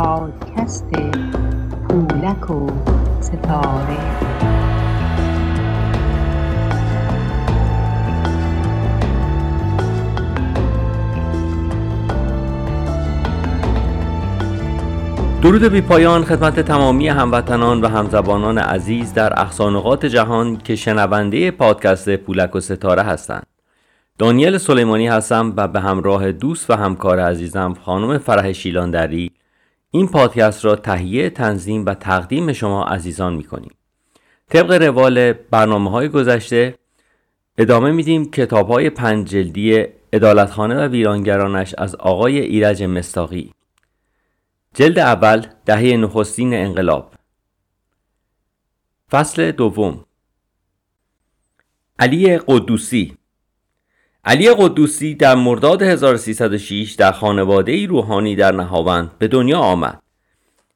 پادکست پولک و ستاره درود بی پایان خدمت تمامی هموطنان و همزبانان عزیز در اقصانقات جهان که شنونده پادکست پولک و ستاره هستند. دانیل سلیمانی هستم و به همراه دوست و همکار عزیزم خانم فرح شیلاندری این پادکست را تهیه تنظیم و تقدیم شما عزیزان می کنیم. طبق روال برنامه های گذشته ادامه میدیم کتاب های پنج جلدی ادالتخانه و ویرانگرانش از آقای ایرج مستاقی. جلد اول دهه نخستین انقلاب. فصل دوم. علی قدوسی. علی قدوسی در مرداد 1306 در خانواده روحانی در نهاوند به دنیا آمد.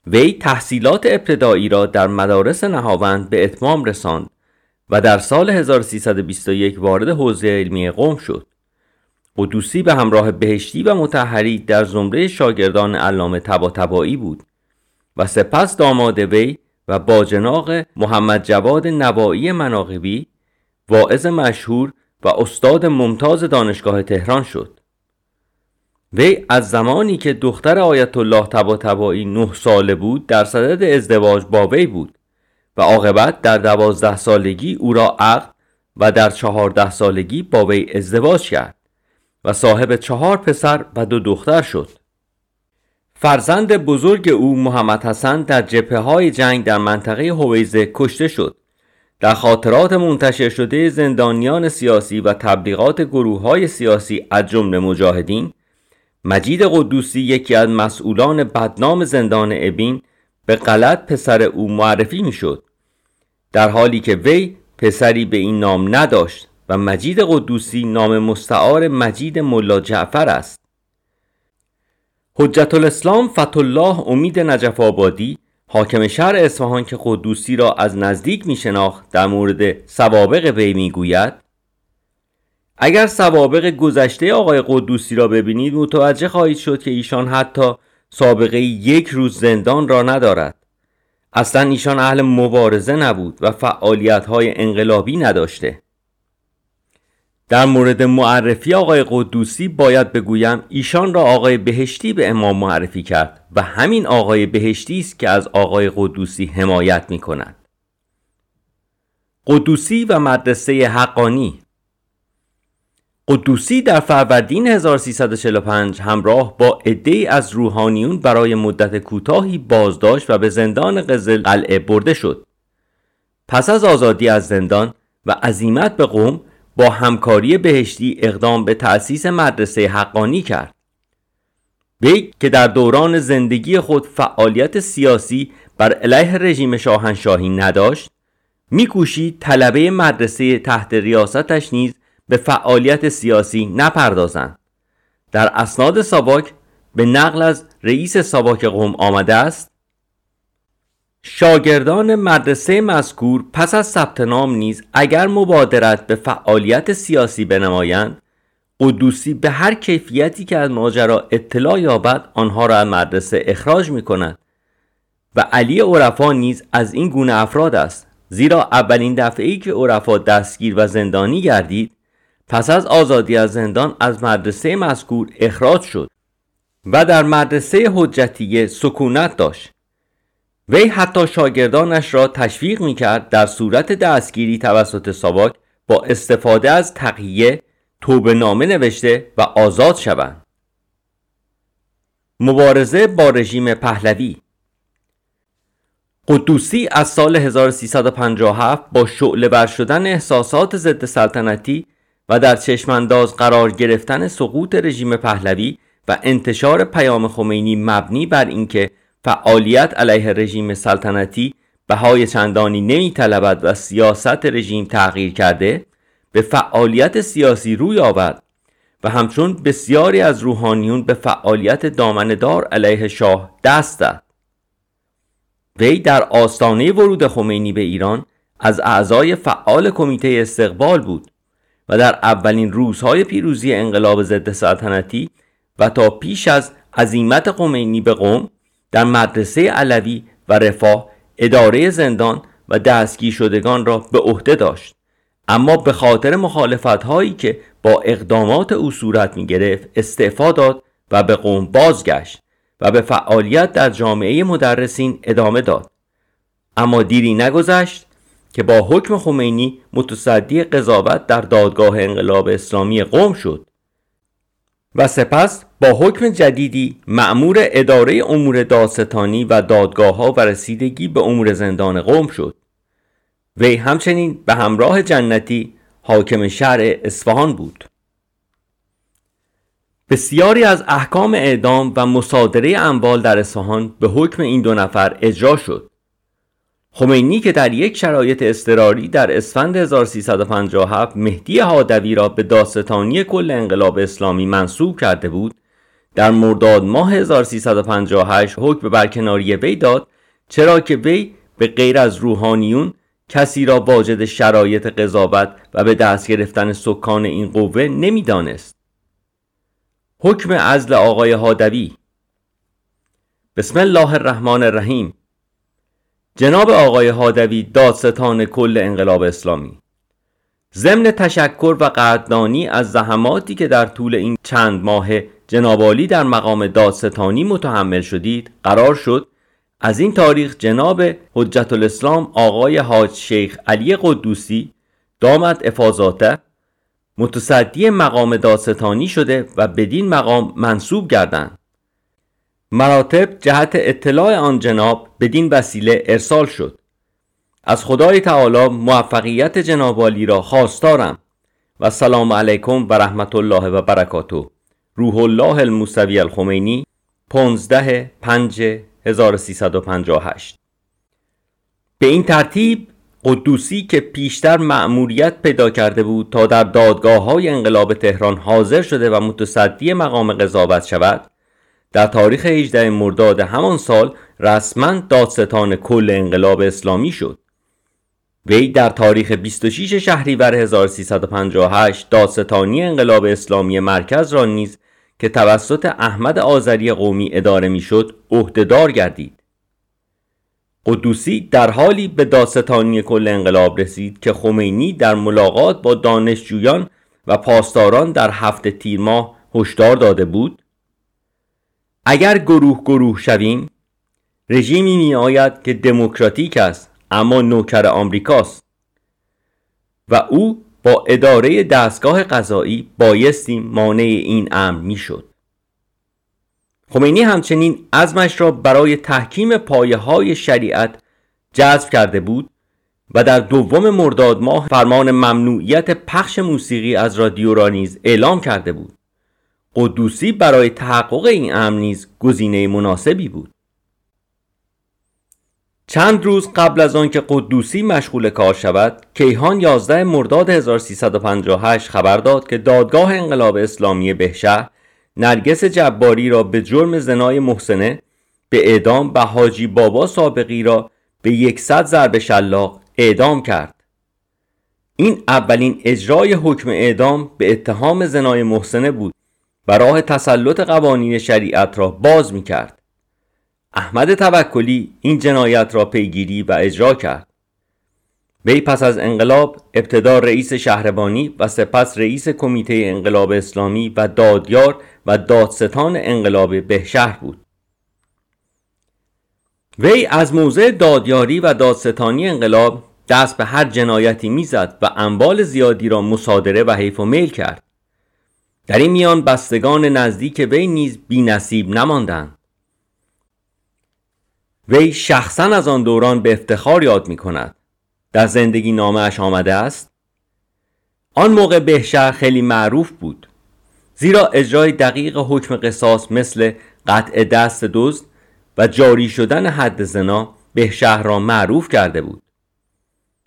وی تحصیلات ابتدایی را در مدارس نهاوند به اتمام رساند و در سال 1321 وارد حوزه علمی قوم شد. قدوسی به همراه بهشتی و متحری در زمره شاگردان علامه تباتبایی بود و سپس داماد وی و باجناق محمد جواد نوایی مناقبی واعظ مشهور و استاد ممتاز دانشگاه تهران شد. وی از زمانی که دختر آیت الله تباتبایی نه ساله بود در صدد ازدواج با وی بود و عاقبت در دوازده سالگی او را عقد و در چهارده سالگی با وی ازدواج کرد و صاحب چهار پسر و دو دختر شد. فرزند بزرگ او محمد حسن در جبهه های جنگ در منطقه هویزه کشته شد. در خاطرات منتشر شده زندانیان سیاسی و تبلیغات گروه های سیاسی از جمله مجاهدین مجید قدوسی یکی از مسئولان بدنام زندان ابین به غلط پسر او معرفی می‌شد. در حالی که وی پسری به این نام نداشت و مجید قدوسی نام مستعار مجید ملا جعفر است. حجت الاسلام فتح امید نجف آبادی حاکم شهر اصفهان که قدوسی را از نزدیک می شناخت در مورد سوابق وی می گوید اگر سوابق گذشته آقای قدوسی را ببینید متوجه خواهید شد که ایشان حتی سابقه یک روز زندان را ندارد. اصلا ایشان اهل مبارزه نبود و فعالیت های انقلابی نداشته. در مورد معرفی آقای قدوسی باید بگویم ایشان را آقای بهشتی به امام معرفی کرد و همین آقای بهشتی است که از آقای قدوسی حمایت می کند. قدوسی و مدرسه حقانی قدوسی در فروردین 1345 همراه با عدهای از روحانیون برای مدت کوتاهی بازداشت و به زندان قزل قلعه برده شد. پس از آزادی از زندان و عزیمت به قوم با همکاری بهشتی اقدام به تأسیس مدرسه حقانی کرد. وی که در دوران زندگی خود فعالیت سیاسی بر علیه رژیم شاهنشاهی نداشت میکوشید طلبه مدرسه تحت ریاستش نیز به فعالیت سیاسی نپردازند. در اسناد ساواک به نقل از رئیس ساواک قوم آمده است شاگردان مدرسه مذکور پس از ثبت نام نیز اگر مبادرت به فعالیت سیاسی بنمایند قدوسی به هر کیفیتی که از ماجرا اطلاع یابد آنها را از مدرسه اخراج می کند و علی عرفا نیز از این گونه افراد است. زیرا اولین دفعه ای که عرفا دستگیر و زندانی گردید پس از آزادی از زندان از مدرسه مذکور اخراج شد و در مدرسه حجتیه سکونت داشت. وی حتی شاگردانش را تشویق می کرد در صورت دستگیری توسط ساواک با استفاده از تقیه توبه نامه نوشته و آزاد شوند. مبارزه با رژیم پهلوی قدوسی از سال 1357 با شعله بر شدن احساسات ضد سلطنتی و در چشمانداز قرار گرفتن سقوط رژیم پهلوی و انتشار پیام خمینی مبنی بر اینکه فعالیت علیه رژیم سلطنتی بهای چندانی نمی طلبد و سیاست رژیم تغییر کرده به فعالیت سیاسی روی آورد و همچون بسیاری از روحانیون به فعالیت دامندار علیه شاه دست داد. وی در آستانه ورود خمینی به ایران از اعضای فعال کمیته استقبال بود و در اولین روزهای پیروزی انقلاب ضد سلطنتی و تا پیش از عزیمت خمینی به قوم در مدرسه علوی و رفاه اداره زندان و دستگیر شدگان را به عهده داشت. اما به خاطر مخالفت هایی که با اقدامات او صورت می گرفت استعفا داد و به قوم بازگشت و به فعالیت در جامعه مدرسین ادامه داد. اما دیری نگذشت که با حکم خمینی متصدی قضاوت در دادگاه انقلاب اسلامی قوم شد. و سپس با حکم جدیدی معمور اداره امور داستانی و دادگاه ها و رسیدگی به امور زندان قوم شد. وی همچنین به همراه جنتی حاکم شهر اصفهان بود. بسیاری از احکام اعدام و مصادره اموال در اصفهان به حکم این دو نفر اجرا شد. خمینی که در یک شرایط اضطراری در اسفند 1357 مهدی هادوی را به داستانی کل انقلاب اسلامی منصوب کرده بود در مرداد ماه 1358 حکم برکناری وی داد چرا که وی به غیر از روحانیون کسی را واجد شرایط قضاوت و به دست گرفتن سکان این قوه نمی‌دانست. حکم عزل آقای هادوی بسم الله الرحمن الرحیم. جناب آقای هادوی دادستان کل انقلاب اسلامی. ضمن تشکر و قدردانی از زحماتی که در طول این چند ماه جنابالی در مقام دادستانی متحمل شدید قرار شد از این تاریخ جناب حجت الاسلام آقای حاج شیخ علی قدوسی دامت افاظاته متصدی مقام دادستانی شده و بدین مقام منصوب گردند. مراتب جهت اطلاع آن جناب بدین وسیله ارسال شد. از خدای تعالی موفقیت جنابالی را خواستارم و سلام علیکم و رحمت الله و برکاته. روح الله الموسوی الخمینی 15 5 1358 به این ترتیب قدوسی که پیشتر مأموریت پیدا کرده بود تا در دادگاه های انقلاب تهران حاضر شده و متصدی مقام قضاوت شود در تاریخ 18 مرداد همان سال رسما دادستان کل انقلاب اسلامی شد. وی در تاریخ 26 شهریور 1358 دادستانی انقلاب اسلامی مرکز را نیز که توسط احمد آذری قومی اداره می‌شد عهدهدار گردید. قدوسی در حالی به دادستانی کل انقلاب رسید که خمینی در ملاقات با دانشجویان و پاسداران در هفته تیر ماه هشدار داده بود. اگر گروه گروه شویم رژیمی می آید که دموکراتیک است اما نوکر آمریکاست و او با اداره دستگاه قضایی بایستی مانع این امر می‌شد. خمینی همچنین عزمش را برای تحکیم پایه های شریعت جذب کرده بود و در دوم مرداد ماه فرمان ممنوعیت پخش موسیقی از رادیو را نیز اعلام کرده بود قدوسی برای تحقق این امر نیز گزینه مناسبی بود. چند روز قبل از آنکه قدوسی مشغول کار شود کیهان 11 مرداد 1358 خبر داد که دادگاه انقلاب اسلامی بهشهر نرگس جباری را به جرم زنای محسنه به اعدام و حاجی بابا سابقی را به یکصد ضرب شلاق اعدام کرد. این اولین اجرای حکم اعدام به اتهام زنای محسنه بود. و راه تسلط قوانین شریعت را باز می کرد. احمد توکلی این جنایت را پیگیری و اجرا کرد. وی پس از انقلاب ابتدا رئیس شهربانی و سپس رئیس کمیته انقلاب اسلامی و دادیار و دادستان انقلاب بهشهر بود. وی از موضع دادیاری و دادستانی انقلاب دست به هر جنایتی می‌زد و اموال زیادی را مصادره و حیف و میل کرد. در این میان بستگان نزدیک وی نیز بی نصیب نماندند. وی شخصا از آن دوران به افتخار یاد می کند در زندگی اش آمده است آن موقع بهشهر خیلی معروف بود زیرا اجرای دقیق حکم قصاص مثل قطع دست دزد و جاری شدن حد زنا بهشهر را معروف کرده بود.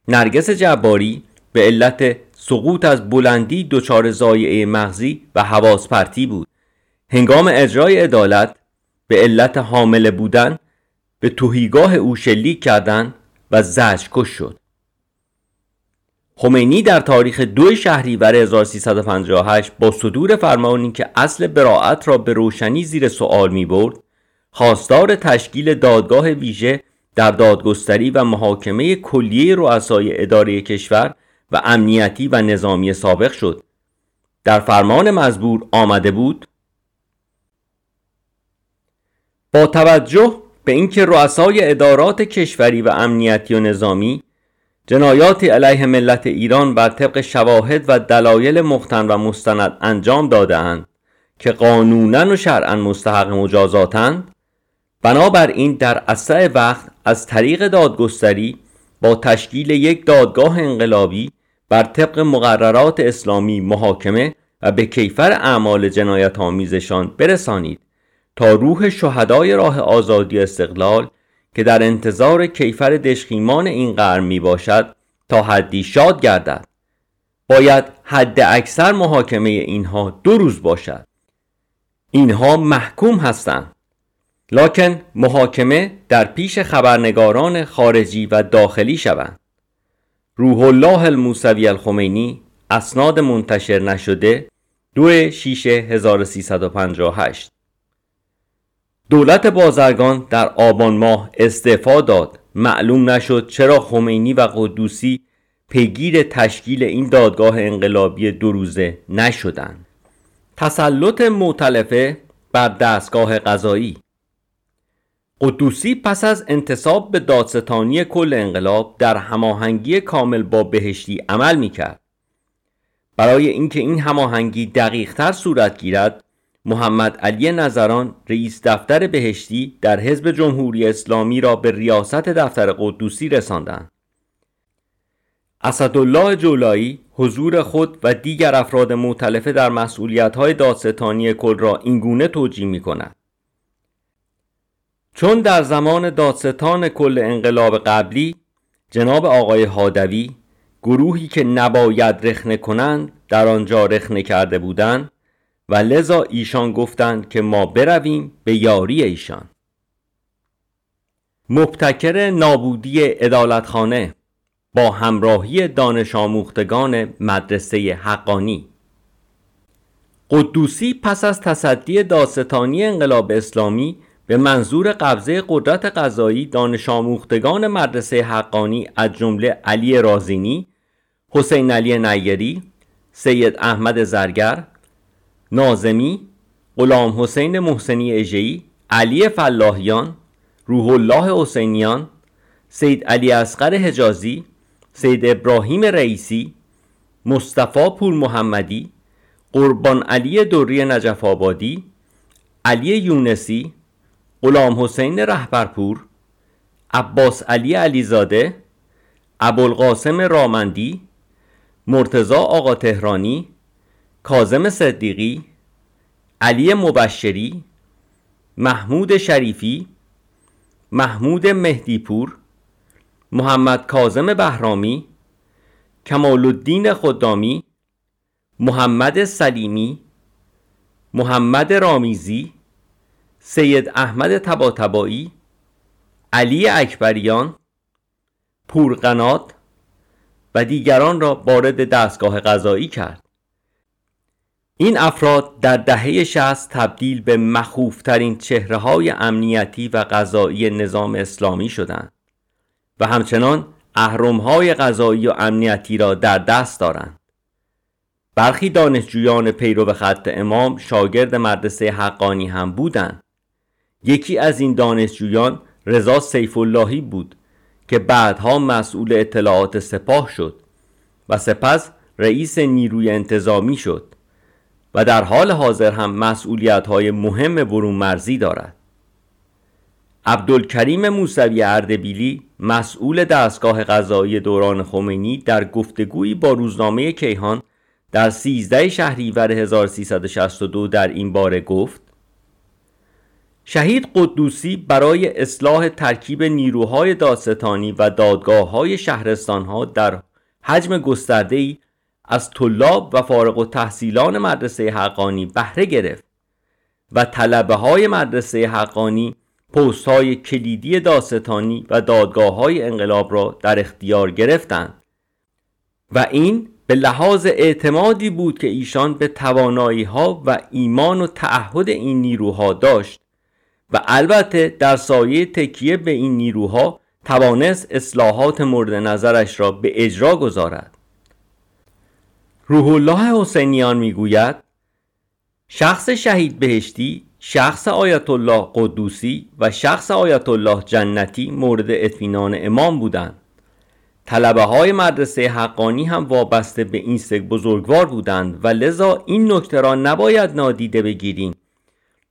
نرگس جباری به علت سقوط از بلندی دچار زایعه مغزی و حواس پرتی بود. هنگام اجرای عدالت به علت حامله بودن به توهیگاه او شلیک کردند و زجر کش شد. خمینی در تاریخ دو شهریور 1358 با صدور فرمانی که اصل براعت را به روشنی زیر سوال می برد خواستار تشکیل دادگاه ویژه در دادگستری و محاکمه کلیه رؤسای اداره کشور و امنیتی و نظامی سابق شد. در فرمان مزبور آمده بود با توجه به اینکه رؤسای ادارات کشوری و امنیتی و نظامی جنایاتی علیه ملت ایران بر طبق شواهد و دلایل مختن و مستند انجام دادهاند که قانونا و شرعا مستحق مجازاتند بنابراین در اسرع وقت از طریق دادگستری با تشکیل یک دادگاه انقلابی بر طبق مقررات اسلامی محاکمه و به کیفر اعمال جنایت آمیزشان برسانید تا روح شهدای راه آزادی استقلال که در انتظار کیفر دشخیمان این قرن می باشد تا حدی شاد گردد. باید حد اکثر محاکمه اینها دو روز باشد. اینها محکوم هستند. لکن محاکمه در پیش خبرنگاران خارجی و داخلی شوند. روح الله الموسوی الخمینی اسناد منتشر نشده دو شیش 1358 دولت بازرگان در آبان ماه استعفا داد. معلوم نشد چرا خمینی و قدوسی پیگیر تشکیل این دادگاه انقلابی دو روزه نشدند. تسلط معتلفه بر دستگاه قضایی. قدوسی پس از انتصاب به دادستانی کل انقلاب در هماهنگی کامل با بهشتی عمل می‌کرد برای اینکه این هماهنگی دقیقتر صورت گیرد محمد علی نظران رئیس دفتر بهشتی در حزب جمهوری اسلامی را به ریاست دفتر قدوسی رساندند اسدالله جولایی حضور خود و دیگر افراد معتلفه در مسئولیت‌های دادستانی کل را اینگونه توجیه می کند. چون در زمان دادستان کل انقلاب قبلی جناب آقای هادوی گروهی که نباید رخنه کنند در آنجا رخنه کرده بودند و لذا ایشان گفتند که ما برویم به یاری ایشان. مبتکر نابودی ادالتخانه با همراهی دانش آموختگان مدرسه حقانی. قدوسی پس از تصدی داستانی انقلاب اسلامی به منظور قبضه قدرت قضایی دانش آموختگان مدرسه حقانی از جمله علی رازینی، حسین علی نیری، سید احمد زرگر، نازمی، غلام حسین محسنی اژه‌ای، علی فلاحیان، روح الله حسینیان، سید علی اصغر حجازی، سید ابراهیم رئیسی، مصطفی پور محمدی، قربان علی دوری نجف آبادی، علی یونسی، غلام حسین رهبرپور عباس علی علیزاده ابوالقاسم رامندی مرتزا آقا تهرانی کازم صدیقی علی مبشری محمود شریفی محمود مهدیپور محمد کازم بهرامی کمال الدین خدامی محمد سلیمی محمد رامیزی سید احمد تباتبایی علی اکبریان پورقنات و دیگران را وارد دستگاه قضایی کرد. این افراد در دهه 60 تبدیل به مخوفترین چهره های امنیتی و قضایی نظام اسلامی شدند و همچنان اهرم های قضایی و امنیتی را در دست دارند. برخی دانشجویان پیرو خط امام شاگرد مدرسه حقانی هم بودند. یکی از این دانشجویان رضا سیف اللهی بود که بعدها مسئول اطلاعات سپاه شد و سپس رئیس نیروی انتظامی شد و در حال حاضر هم مسئولیت های مهم برون مرزی دارد. عبدالکریم موسوی اردبیلی مسئول دستگاه قضایی دوران خمینی در گفتگویی با روزنامه کیهان در 13 شهریور 1362 در این باره گفت شهید قدوسی برای اصلاح ترکیب نیروهای دادستانی و دادگاه های شهرستان ها در حجم گسترده ای از طلاب و فارغ و تحصیلان مدرسه حقانی بهره گرفت و طلبه های مدرسه حقانی پست های کلیدی داستانی و دادگاه های انقلاب را در اختیار گرفتند و این به لحاظ اعتمادی بود که ایشان به توانایی ها و ایمان و تعهد این نیروها داشت. و البته در سایه تکیه به این نیروها توانست اصلاحات مورد نظرش را به اجرا گذارد. روح الله حسینیان می‌گوید شخص شهید بهشتی شخص آیت الله قدوسی و شخص آیت الله جنتی مورد اطمینان امام بودند. طلبه های مدرسه حقانی هم وابسته به این سه بزرگوار بودند و لذا این نکته را نباید نادیده بگیریم.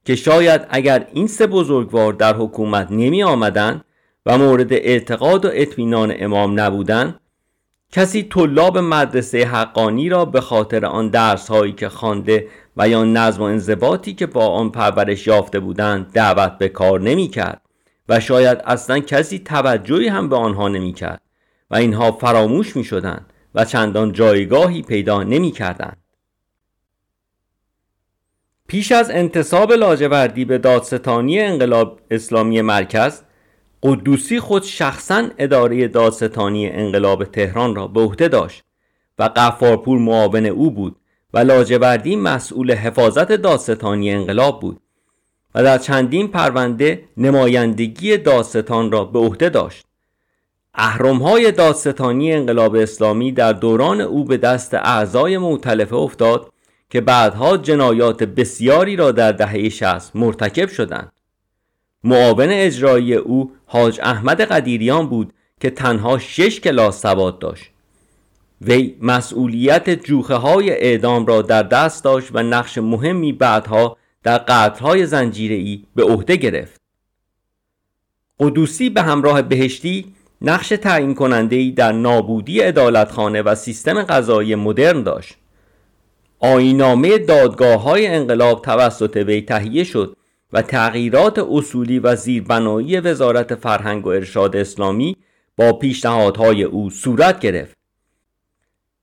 که شاید اگر این سه بزرگوار در حکومت نمی آمدن و مورد اعتقاد و اطمینان امام نبودند کسی طلاب مدرسه حقانی را به خاطر آن درس هایی که خوانده و یا نظم و انضباطی که با آن پرورش یافته بودند دعوت به کار نمی کرد و شاید اصلا کسی توجهی هم به آنها نمی کرد و اینها فراموش می شدند و چندان جایگاهی پیدا نمی کردند. پیش از انتصاب لاجوردی به دادستانی انقلاب اسلامی مرکز قدوسی خود شخصا اداره دادستانی انقلاب تهران را به عهده داشت و قفارپور معاون او بود و لاجوردی مسئول حفاظت دادستانی انقلاب بود و در چندین پرونده نمایندگی دادستان را به عهده داشت. اهرمهای دادستانی انقلاب اسلامی در دوران او به دست اعضای معتلفه افتاد که بعدها جنایات بسیاری را در دهه 60 مرتکب شدند. معاون اجرایی او حاج احمد قدیریان بود که تنها شش کلاس سواد داشت. وی مسئولیت جوخه های اعدام را در دست داشت و نقش مهمی بعدها در قتلهای زنجیری به عهده گرفت. قدوسی به همراه بهشتی نقش تعیین کننده در نابودی عدالتخانه و سیستم قضایی مدرن داشت. آینامه دادگاه های انقلاب توسط وی تهیه شد و تغییرات اصولی و زیربنایی وزارت فرهنگ و ارشاد اسلامی با پیشنهادهای او صورت گرفت.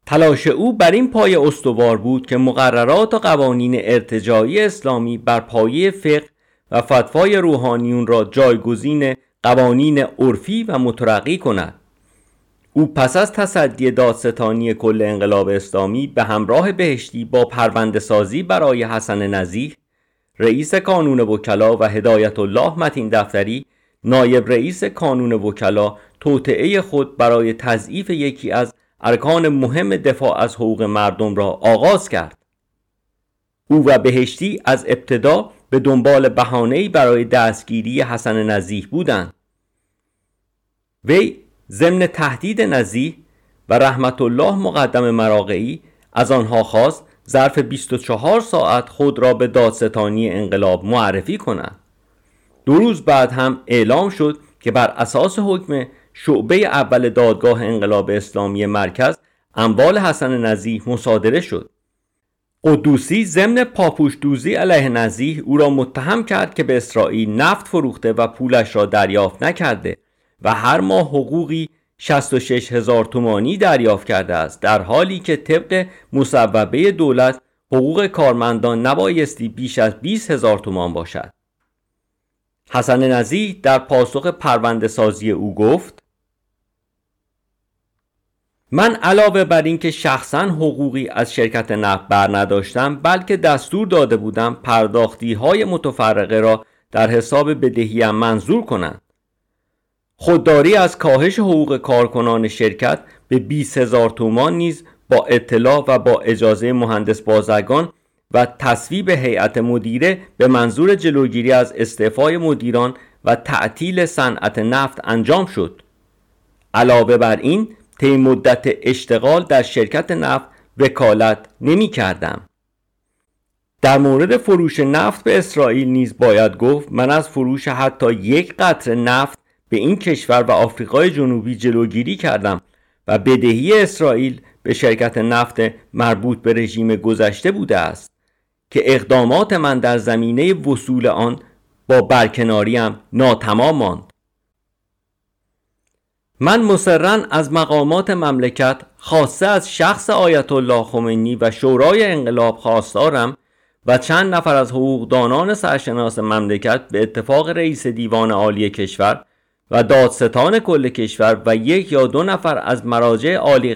تلاش او بر این پای استوار بود که مقررات و قوانین ارتجایی اسلامی بر پایه فقه و فتوای روحانیون را جایگزین قوانین عرفی و مترقی کند. او پس از تصدی دادستانی کل انقلاب اسلامی به همراه بهشتی با پرونده سازی برای حسن نزیح رئیس کانون وکلا و هدایت الله متین دفتری نایب رئیس کانون وکلا توطعه خود برای تضعیف یکی از ارکان مهم دفاع از حقوق مردم را آغاز کرد. او و بهشتی از ابتدا به دنبال بهانه‌ای برای دستگیری حسن نزیح بودند. وی ضمن تهدید نزیح و رحمت الله مقدم مراقعی از آنها خواست ظرف 24 ساعت خود را به دادستانی انقلاب معرفی کنند. دو روز بعد هم اعلام شد که بر اساس حکم شعبه اول دادگاه انقلاب اسلامی مرکز اموال حسن نزیح مصادره شد. قدوسی ضمن پاپوش دوزی علیه نزیح او را متهم کرد که به اسرائیل نفت فروخته و پولش را دریافت نکرده. و هر ماه حقوقی 66 هزار تومانی دریافت کرده است در حالی که طبق مصوبه دولت حقوق کارمندان نبایستی بیش از 20 هزار تومان باشد. حسن نزی در پاسخ پرونده سازی او گفت من علاوه بر اینکه شخصا حقوقی از شرکت نفت بر نداشتم بلکه دستور داده بودم پرداختی های متفرقه را در حساب بدهیم منظور کنند خودداری از کاهش حقوق کارکنان شرکت به 20 هزار تومان نیز با اطلاع و با اجازه مهندس بازرگان و تصویب هیئت مدیره به منظور جلوگیری از استعفای مدیران و تعطیل صنعت نفت انجام شد علاوه بر این طی مدت اشتغال در شرکت نفت وکالت نمی کردم. در مورد فروش نفت به اسرائیل نیز باید گفت من از فروش حتی یک قطر نفت به این کشور و آفریقای جنوبی جلوگیری کردم و بدهی اسرائیل به شرکت نفت مربوط به رژیم گذشته بوده است که اقدامات من در زمینه وصول آن با برکناریم ناتمام ماند. من مسررا از مقامات مملکت خاصه از شخص آیت الله خمینی و شورای انقلاب خواستارم و چند نفر از حقوقدانان سرشناس مملکت به اتفاق رئیس دیوان عالی کشور و دادستان کل کشور و یک یا دو نفر از مراجع عالی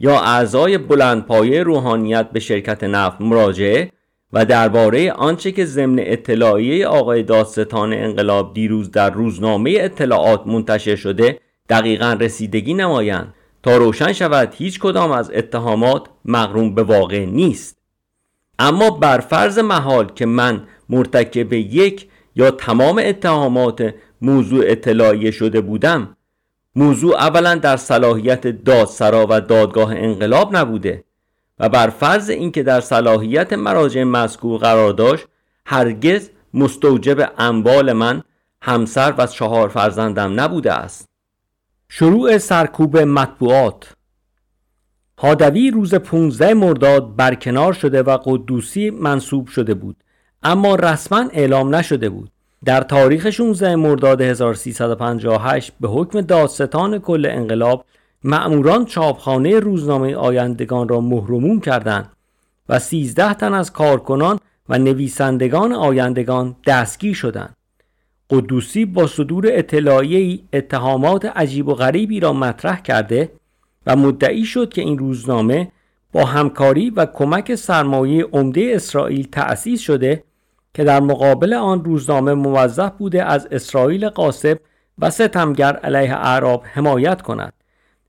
یا اعضای بلندپایه روحانیت به شرکت نفت مراجعه و درباره آنچه که ضمن اطلاعیه آقای دادستان انقلاب دیروز در روزنامه اطلاعات منتشر شده دقیقا رسیدگی نمایند تا روشن شود هیچ کدام از اتهامات مغروم به واقع نیست. اما بر فرض محال که من مرتکب یک یا تمام اتهامات موضوع اطلاعیه شده بودم موضوع اولا در صلاحیت دادسرا و دادگاه انقلاب نبوده و بر فرض اینکه در صلاحیت مراجع مذکور قرار داشت هرگز مستوجب اموال من همسر و چهار فرزندم نبوده است. شروع سرکوب مطبوعات هادوی روز 15 مرداد برکنار شده و قدوسی منصوب شده بود اما رسما اعلام نشده بود. در تاریخ 16 مرداد 1358 به حکم دادستان کل انقلاب مأموران چاپخانه روزنامه آیندگان را مهرمون کردند و 13 تن از کارکنان و نویسندگان آیندگان دستگیر شدند. قدوسی با صدور اطلاعیه اتهامات عجیب و غریبی را مطرح کرده و مدعی شد که این روزنامه با همکاری و کمک سرمایه عمده اسرائیل تأسیس شده که در مقابل آن روزنامه موظف بوده از اسرائیل قاسب و ستمگر علیه اعراب حمایت کند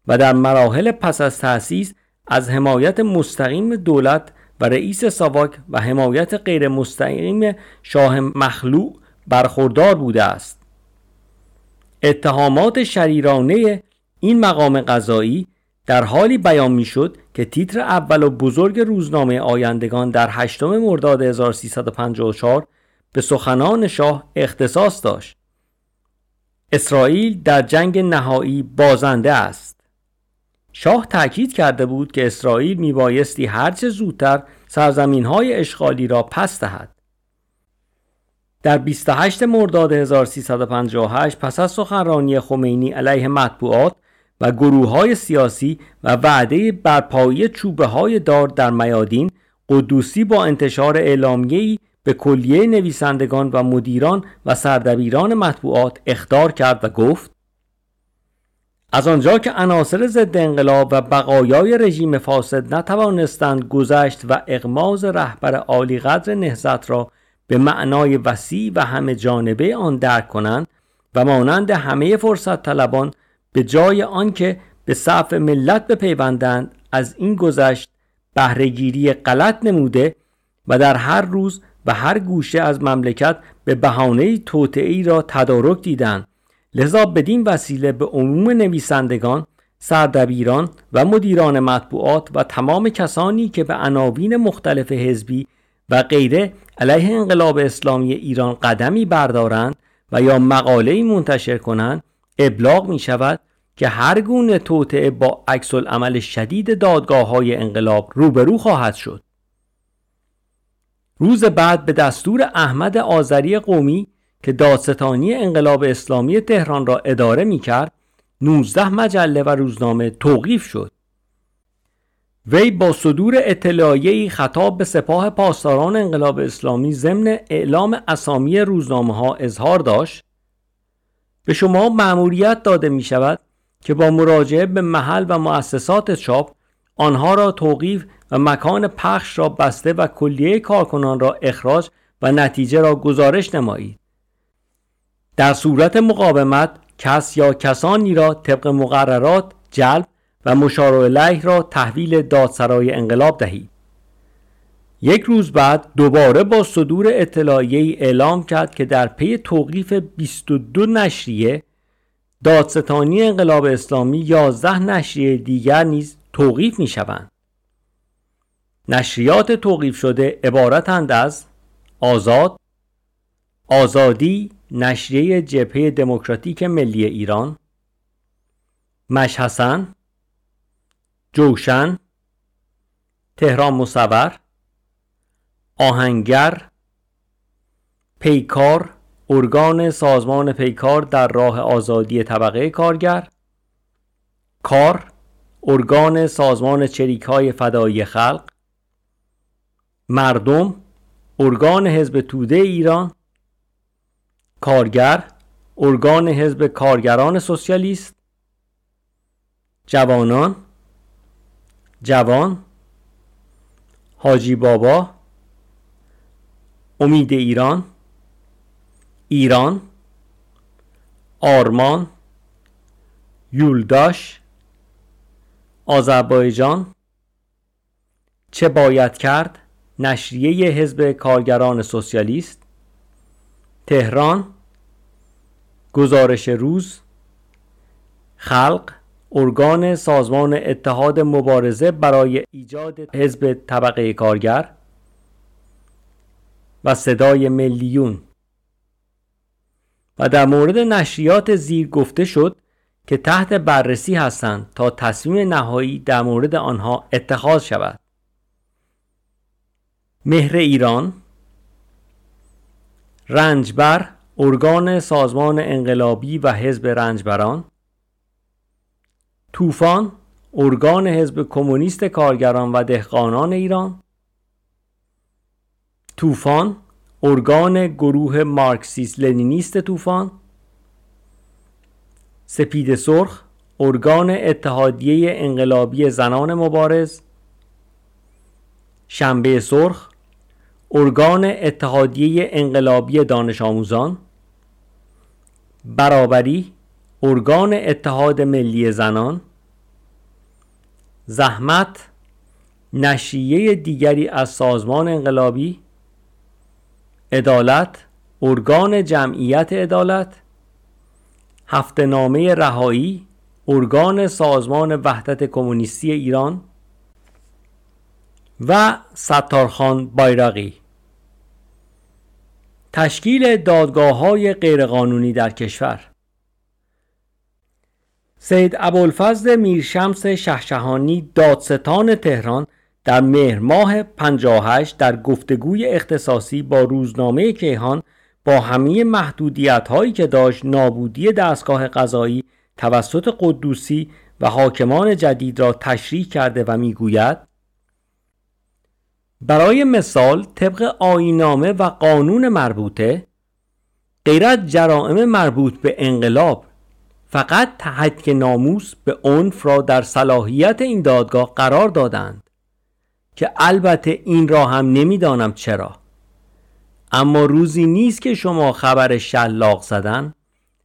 و در مراحل پس از تأسیس از حمایت مستقیم دولت و رئیس ساواک و حمایت غیر مستقیم شاه مخلوع برخوردار بوده است. اتهامات شریرانه این مقام قضایی در حالی بیان می‌شد که تیتر اول و بزرگ روزنامه آیندگان در 8 مرداد 1354 به سخنان شاه اختصاص داشت. اسرائیل در جنگ نهایی بازنده است. شاه تاکید کرده بود که اسرائیل میبایستی هرچه زودتر سرزمین های اشغالی را پس دهد. در 28 مرداد 1358 پس از سخنرانی خمینی علیه مطبوعات و گروه های سیاسی و وعده برپایی چوبه های دار در میادین قدوسی با انتشار اعلامیه‌ای به کلیه نویسندگان و مدیران و سردبیران مطبوعات اخطار کرد و گفت از آنجا که عناصر ضد انقلاب و بقایای رژیم فاسد نتوانستند گذشت و اغماز رهبر عالی قدر نهزت را به معنای وسیع و همه جانبه آن درک کنند و مانند همه فرصت طلبان به جای آنکه به صف ملت بپیوندند از این گذشت بهرهگیری غلط نموده و در هر روز و هر گوشه از مملکت به بهانه توطئه‌ای را تدارک دیدند. لذا بدین وسیله به عموم نویسندگان سردبیران و مدیران مطبوعات و تمام کسانی که به عناوین مختلف حزبی و غیره علیه انقلاب اسلامی ایران قدمی بردارند و یا مقاله‌ای منتشر کنند ابلاغ می شود که هر گونه توطعه با عکس عمل شدید دادگاه های انقلاب روبرو خواهد شد. روز بعد به دستور احمد آذری قومی که دادستانی انقلاب اسلامی تهران را اداره می کرد 19 مجله و روزنامه توقیف شد. وی با صدور اطلاعیه‌ای خطاب به سپاه پاسداران انقلاب اسلامی ضمن اعلام اسامی روزنامه ها اظهار داشت به شما مأموریت داده می شود که با مراجعه به محل و مؤسسات چاپ آنها را توقیف و مکان پخش را بسته و کلیه کارکنان را اخراج و نتیجه را گزارش نمایید. در صورت مقاومت کس یا کسانی را طبق مقررات جلب و مشار الیه را تحویل دادسرای انقلاب دهید. یک روز بعد دوباره با صدور اطلاعیه اعلام کرد که در پی توقیف 22 نشریه دادستانی انقلاب اسلامی 11 نشریه دیگر نیز توقیف می شوند. نشریات توقیف شده عبارتند از آزاد آزادی نشریه جبهه دموکراتیک ملی ایران مشحسن جوشن تهران مصور آهنگر پیکار ارگان سازمان پیکار در راه آزادی طبقه کارگر کار ارگان سازمان چریک های فدایی خلق مردم ارگان حزب توده ایران کارگر ارگان حزب کارگران سوسیالیست جوانان جوان حاجی بابا امید ایران ایران آرمان یولداش آذربایجان. چه باید کرد؟ نشریه حزب کارگران سوسیالیست. تهران گزارش روز. خلق ارگان سازمان اتحاد مبارزه برای ایجاد حزب طبقه کارگر. و صدای میلیون و در مورد نشریات زیر گفته شد که تحت بررسی هستند تا تصمیم نهایی در مورد آنها اتخاذ شود. مهر ایران رنجبر ارگان سازمان انقلابی و حزب رنجبران. طوفان ارگان حزب کمونیست کارگران و دهقانان ایران. طوفان ارگان گروه مارکسیست لنینیست طوفان سپید سرخ ارگان اتحادیه انقلابی زنان مبارز شنبه سرخ ارگان اتحادیه انقلابی دانش آموزان برابری ارگان اتحاد ملی زنان زحمت نشریه دیگری از سازمان انقلابی عدالت ارگان جمعیت عدالت هفته نامه رهایی ارگان سازمان وحدت کمونیستی ایران و ستارخان بایراقی تشکیل دادگاه های غیرقانونی در کشور. سید ابوالفضل میرشمس شهشهانی دادستان تهران در مهر ماه 58 در گفتگوی اختصاصی با روزنامه کیهان با همه محدودیت هایی که داشت نابودی دستگاه قضایی توسط قدوسی و حاکمان جدید را تشریح کرده و می‌گوید برای مثال طبق آینامه و قانون مربوطه غیرت جرائم مربوط به انقلاب فقط تحک ناموس به عنف را در صلاحیت این دادگاه قرار دادند. که البته این را هم نمی‌دانم چرا. اما روزی نیست که شما خبر شلاق زدن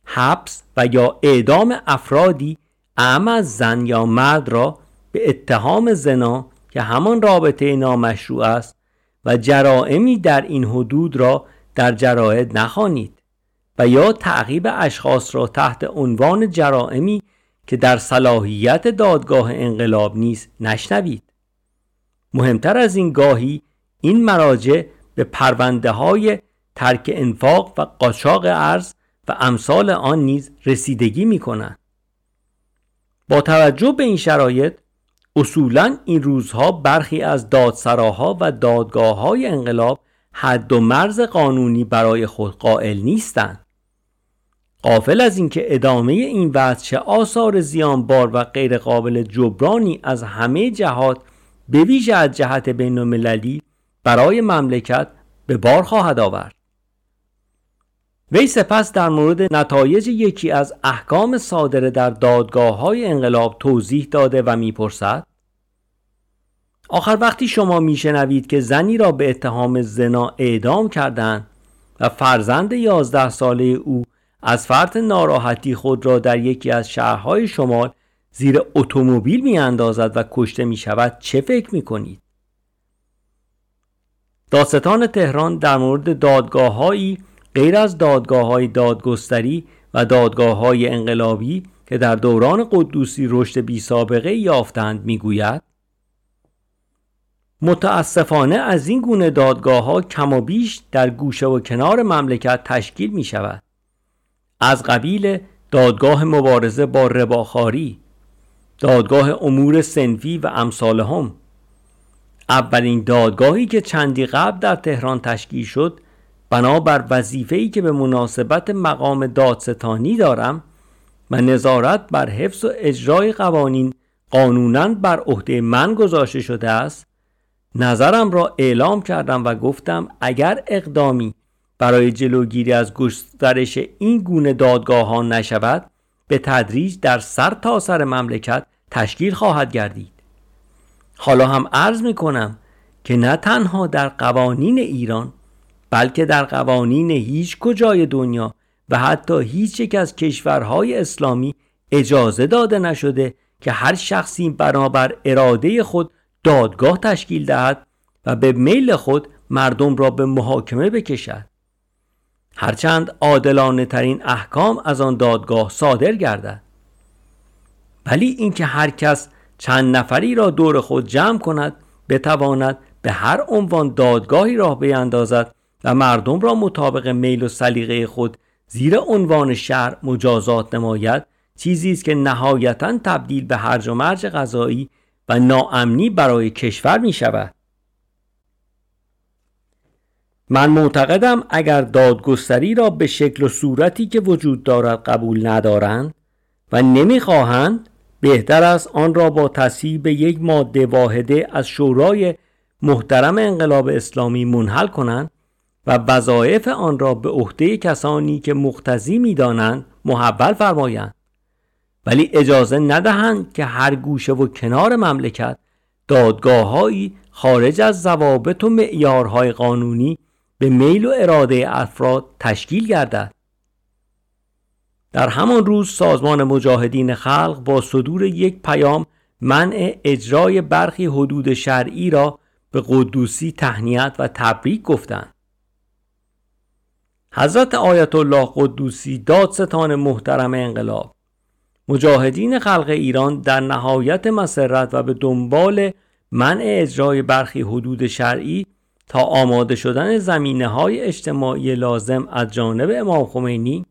حبس و یا اعدام افرادی اعم زن یا مرد را به اتهام زنا که همان رابطه نامشروع است و جرائمی در این حدود را در جراید نخوانید و یا تعقیب اشخاص را تحت عنوان جرائمی که در صلاحیت دادگاه انقلاب نیست نشنوید. مهمتر از این گاهی این مراجع به پرونده های ترک انفاق و قاچاق ارز و امثال آن نیز رسیدگی می کنند. با توجه به این شرایط اصولا این روزها برخی از دادسراها و دادگاه های انقلاب حد و مرز قانونی برای خود قائل نیستند. قافل از اینکه ادامه این وضع چه آثار زیانبار و غیرقابل جبرانی از همه جهات به ویژه از جهت بین المللی برای مملکت به بار خواهد آورد. وی سپس در مورد نتایج یکی از احکام صادره در دادگاه های انقلاب توضیح داده و می‌پرسد آخر وقتی شما میشنوید که زنی را به اتهام زنا اعدام کردند و فرزند یازده ساله او از فرط ناراحتی خود را در یکی از شهرهای شمال زیر اتومبیل می اندازد و کشته می شود چه فکر می کنید؟ داستان تهران در مورد دادگاه هایی غیر از دادگاه های دادگستری و دادگاه های انقلابی که در دوران قدوسی رشد بی سابقه یافتند می‌گوید متاسفانه از این گونه دادگاه ها کم و بیش در گوشه و کنار مملکت تشکیل می شود از قبیل دادگاه مبارزه با رباخاری دادگاه امور سنفی و امثال هم. اولین دادگاهی که چندی قبل در تهران تشکیل شد بنابر وظیفه‌ای که به مناسبت مقام دادستانی دارم و نظارت بر حفظ و اجرای قوانین قانونا بر عهده من گذاشته شده است نظرم را اعلام کردم و گفتم اگر اقدامی برای جلوگیری از گسترش این گونه دادگاه ها نشود به تدریج در سر تا سر مملکت تشکیل خواهد گردید. حالا هم عرض می کنم که نه تنها در قوانین ایران بلکه در قوانین هیچ کجای دنیا و حتی هیچ یک از کشورهای اسلامی اجازه داده نشده که هر شخصی بنابر اراده خود دادگاه تشکیل دهد و به میل خود مردم را به محاکمه بکشد. هرچند عادلانه ترین احکام از آن دادگاه صادر گردد ولی اینکه هر کس چند نفری را دور خود جمع کند بتواند به هر عنوان دادگاهی راه بیندازد و مردم را مطابق میل و سلیقه خود زیر عنوان شهر مجازات نماید چیزی است که نهایتا تبدیل به هرج و مرج غذایی و ناامنی برای کشور می شود. من معتقدم اگر دادگستری را به شکل و صورتی که وجود دارد قبول ندارند و نمی‌خواهند بهتر است آن را با تصویب یک ماده واحده از شورای محترم انقلاب اسلامی منحل کنند و وظایف آن را به عهده کسانی که مختزی می‌دانند محول فرمایند. ولی اجازه ندهند که هر گوشه و کنار مملکت دادگاههایی خارج از ضوابط و معیارهای قانونی به میل و اراده افراد تشکیل گردد. در همان روز سازمان مجاهدین خلق با صدور یک پیام منع اجرای برخی حدود شرعی را به قدوسی تهنیت و تبریک گفتند. حضرت آیت الله قدوسی دادستان محترم انقلاب. مجاهدین خلق ایران در نهایت مسرت و به دنبال منع اجرای برخی حدود شرعی تا آماده شدن زمینه های اجتماعی لازم از جانب امام خمینی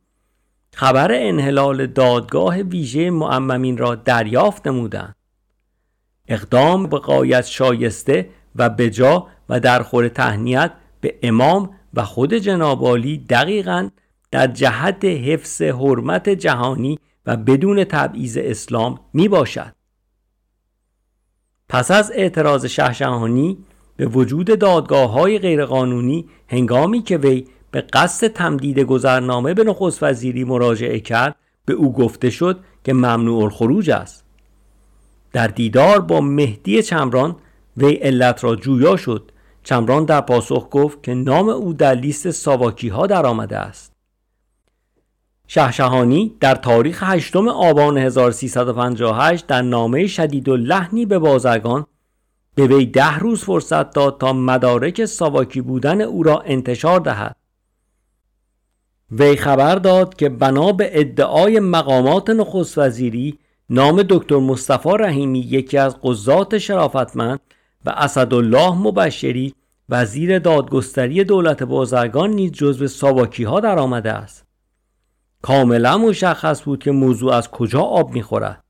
خبر انحلال دادگاه ویژه معممین را دریافت نمودند اقدام به قایت شایسته و بجا و در خور تهنیت به امام و خود جنابالی دقیقا در جهت حفظ حرمت جهانی و بدون تبعیض اسلام می باشد. پس از اعتراض شهشهانی به وجود دادگاه های غیرقانونی هنگامی که وی به قصد تمدید گذرنامه به نخست وزیری مراجعه کرد به او گفته شد که ممنوع الخروج است. در دیدار با مهدی چمران وی علت را جویا شد. چمران در پاسخ گفت که نام او در لیست ساواکی ها در آمده است. شهشهانی در تاریخ 8 آبان 1358 در نامه شدید و لحنی به بازرگان به وی ده روز فرصت داد تا مدارک ساواکی بودن او را انتشار دهد. وی خبر داد که بنا به ادعای مقامات نخست وزیری نام دکتر مصطفی رحیمی یکی از قضات شرافتمند و اسدالله مبشری وزیر دادگستری دولت بازرگان نیز جزو ساواکی ها در آمده است. کاملا مشخص بود که موضوع از کجا آب می‌خورد.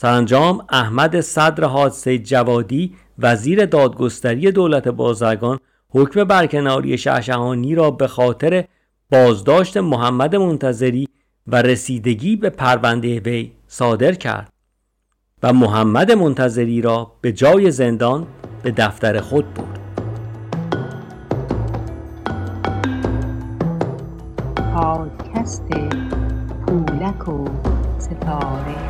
سرانجام احمد صدر حادثه جوادی وزیر دادگستری دولت بازرگان حکم برکناری شهشهانی را به خاطر بازداشت محمد منتظری و رسیدگی به پرونده وی صادر کرد و محمد منتظری را به جای زندان به دفتر خود برد. پادکست پولک و ستاره